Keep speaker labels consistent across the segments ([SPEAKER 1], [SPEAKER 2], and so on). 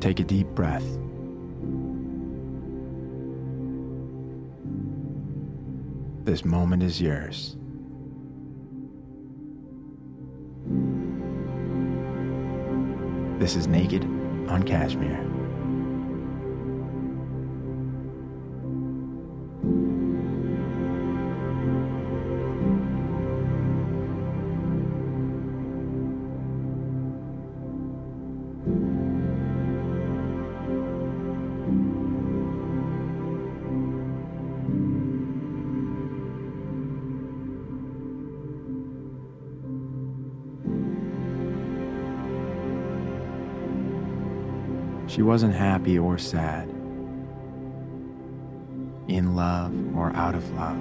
[SPEAKER 1] Take a deep breath. This moment is yours. This is Naked on Cashmere. She wasn't happy or sad, in love or out of love.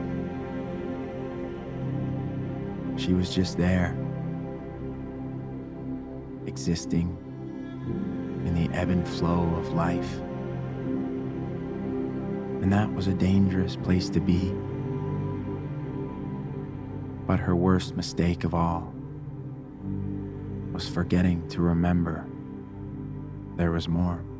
[SPEAKER 1] She was just there, existing in the ebb and flow of life. And that was a dangerous place to be. But her worst mistake of all was forgetting to remember there was more.